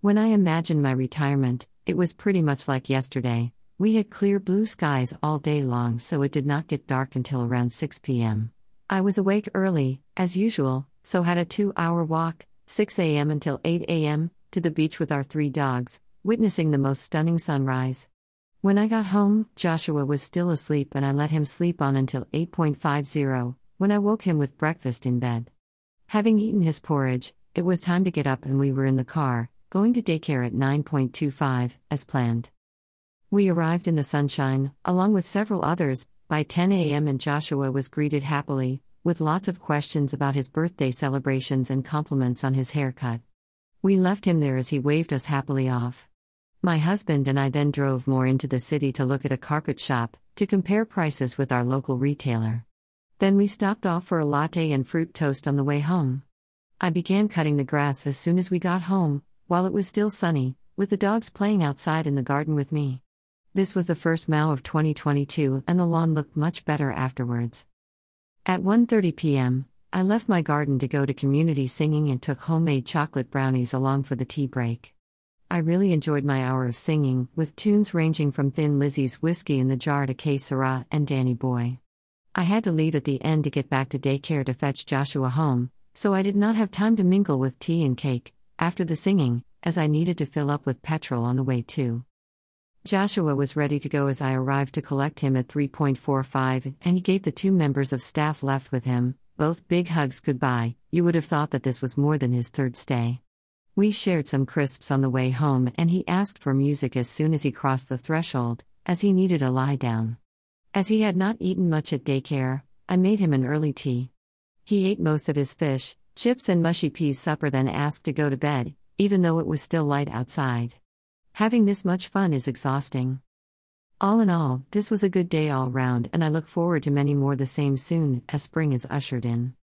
When I imagined my retirement, it was pretty much like yesterday. We had clear blue skies all day long, so it did not get dark until around 6 p.m. I was awake early, as usual, so had a two hour walk, 6 a.m. until 8 a.m., to the beach with our three dogs, witnessing the most stunning sunrise. When I got home, Joshua was still asleep and I let him sleep on until 8.50, when I woke him with breakfast in bed. Having eaten his porridge, it was time to get up and we were in the car, going to daycare at 9.25, as planned. We arrived in the sunshine, along with several others, by 10 a.m., and Joshua was greeted happily, with lots of questions about his birthday celebrations and compliments on his haircut. We left him there as he waved us happily off. My husband and I then drove more into the city to look at a carpet shop, to compare prices with our local retailer. Then we stopped off for a latte and fruit toast on the way home. I began cutting the grass as soon as we got home, while it was still sunny, with the dogs playing outside in the garden with me. This was the first mow of 2022 and the lawn looked much better afterwards. At 1:30 p.m., I left my garden to go to community singing and took homemade chocolate brownies along for the tea break. I really enjoyed my hour of singing, with tunes ranging from Thin Lizzy's Whiskey in the Jar to Que Sera and Danny Boy. I had to leave at the end to get back to daycare to fetch Joshua home, so I did not have time to mingle with tea and cake after the singing, as I needed to fill up with petrol on the way too. Joshua was ready to go as I arrived to collect him at 3.45, and he gave the two members of staff left with him both big hugs goodbye. You would have thought that this was more than his third stay. We shared some crisps on the way home, and he asked for music as soon as he crossed the threshold, as he needed a lie down. As he had not eaten much at daycare, I made him an early tea. He ate most of his fish, chips, and mushy peas supper, then asked to go to bed, even though it was still light outside. Having this much fun is exhausting. All in all, this was a good day all round, and I look forward to many more the same soon as spring is ushered in.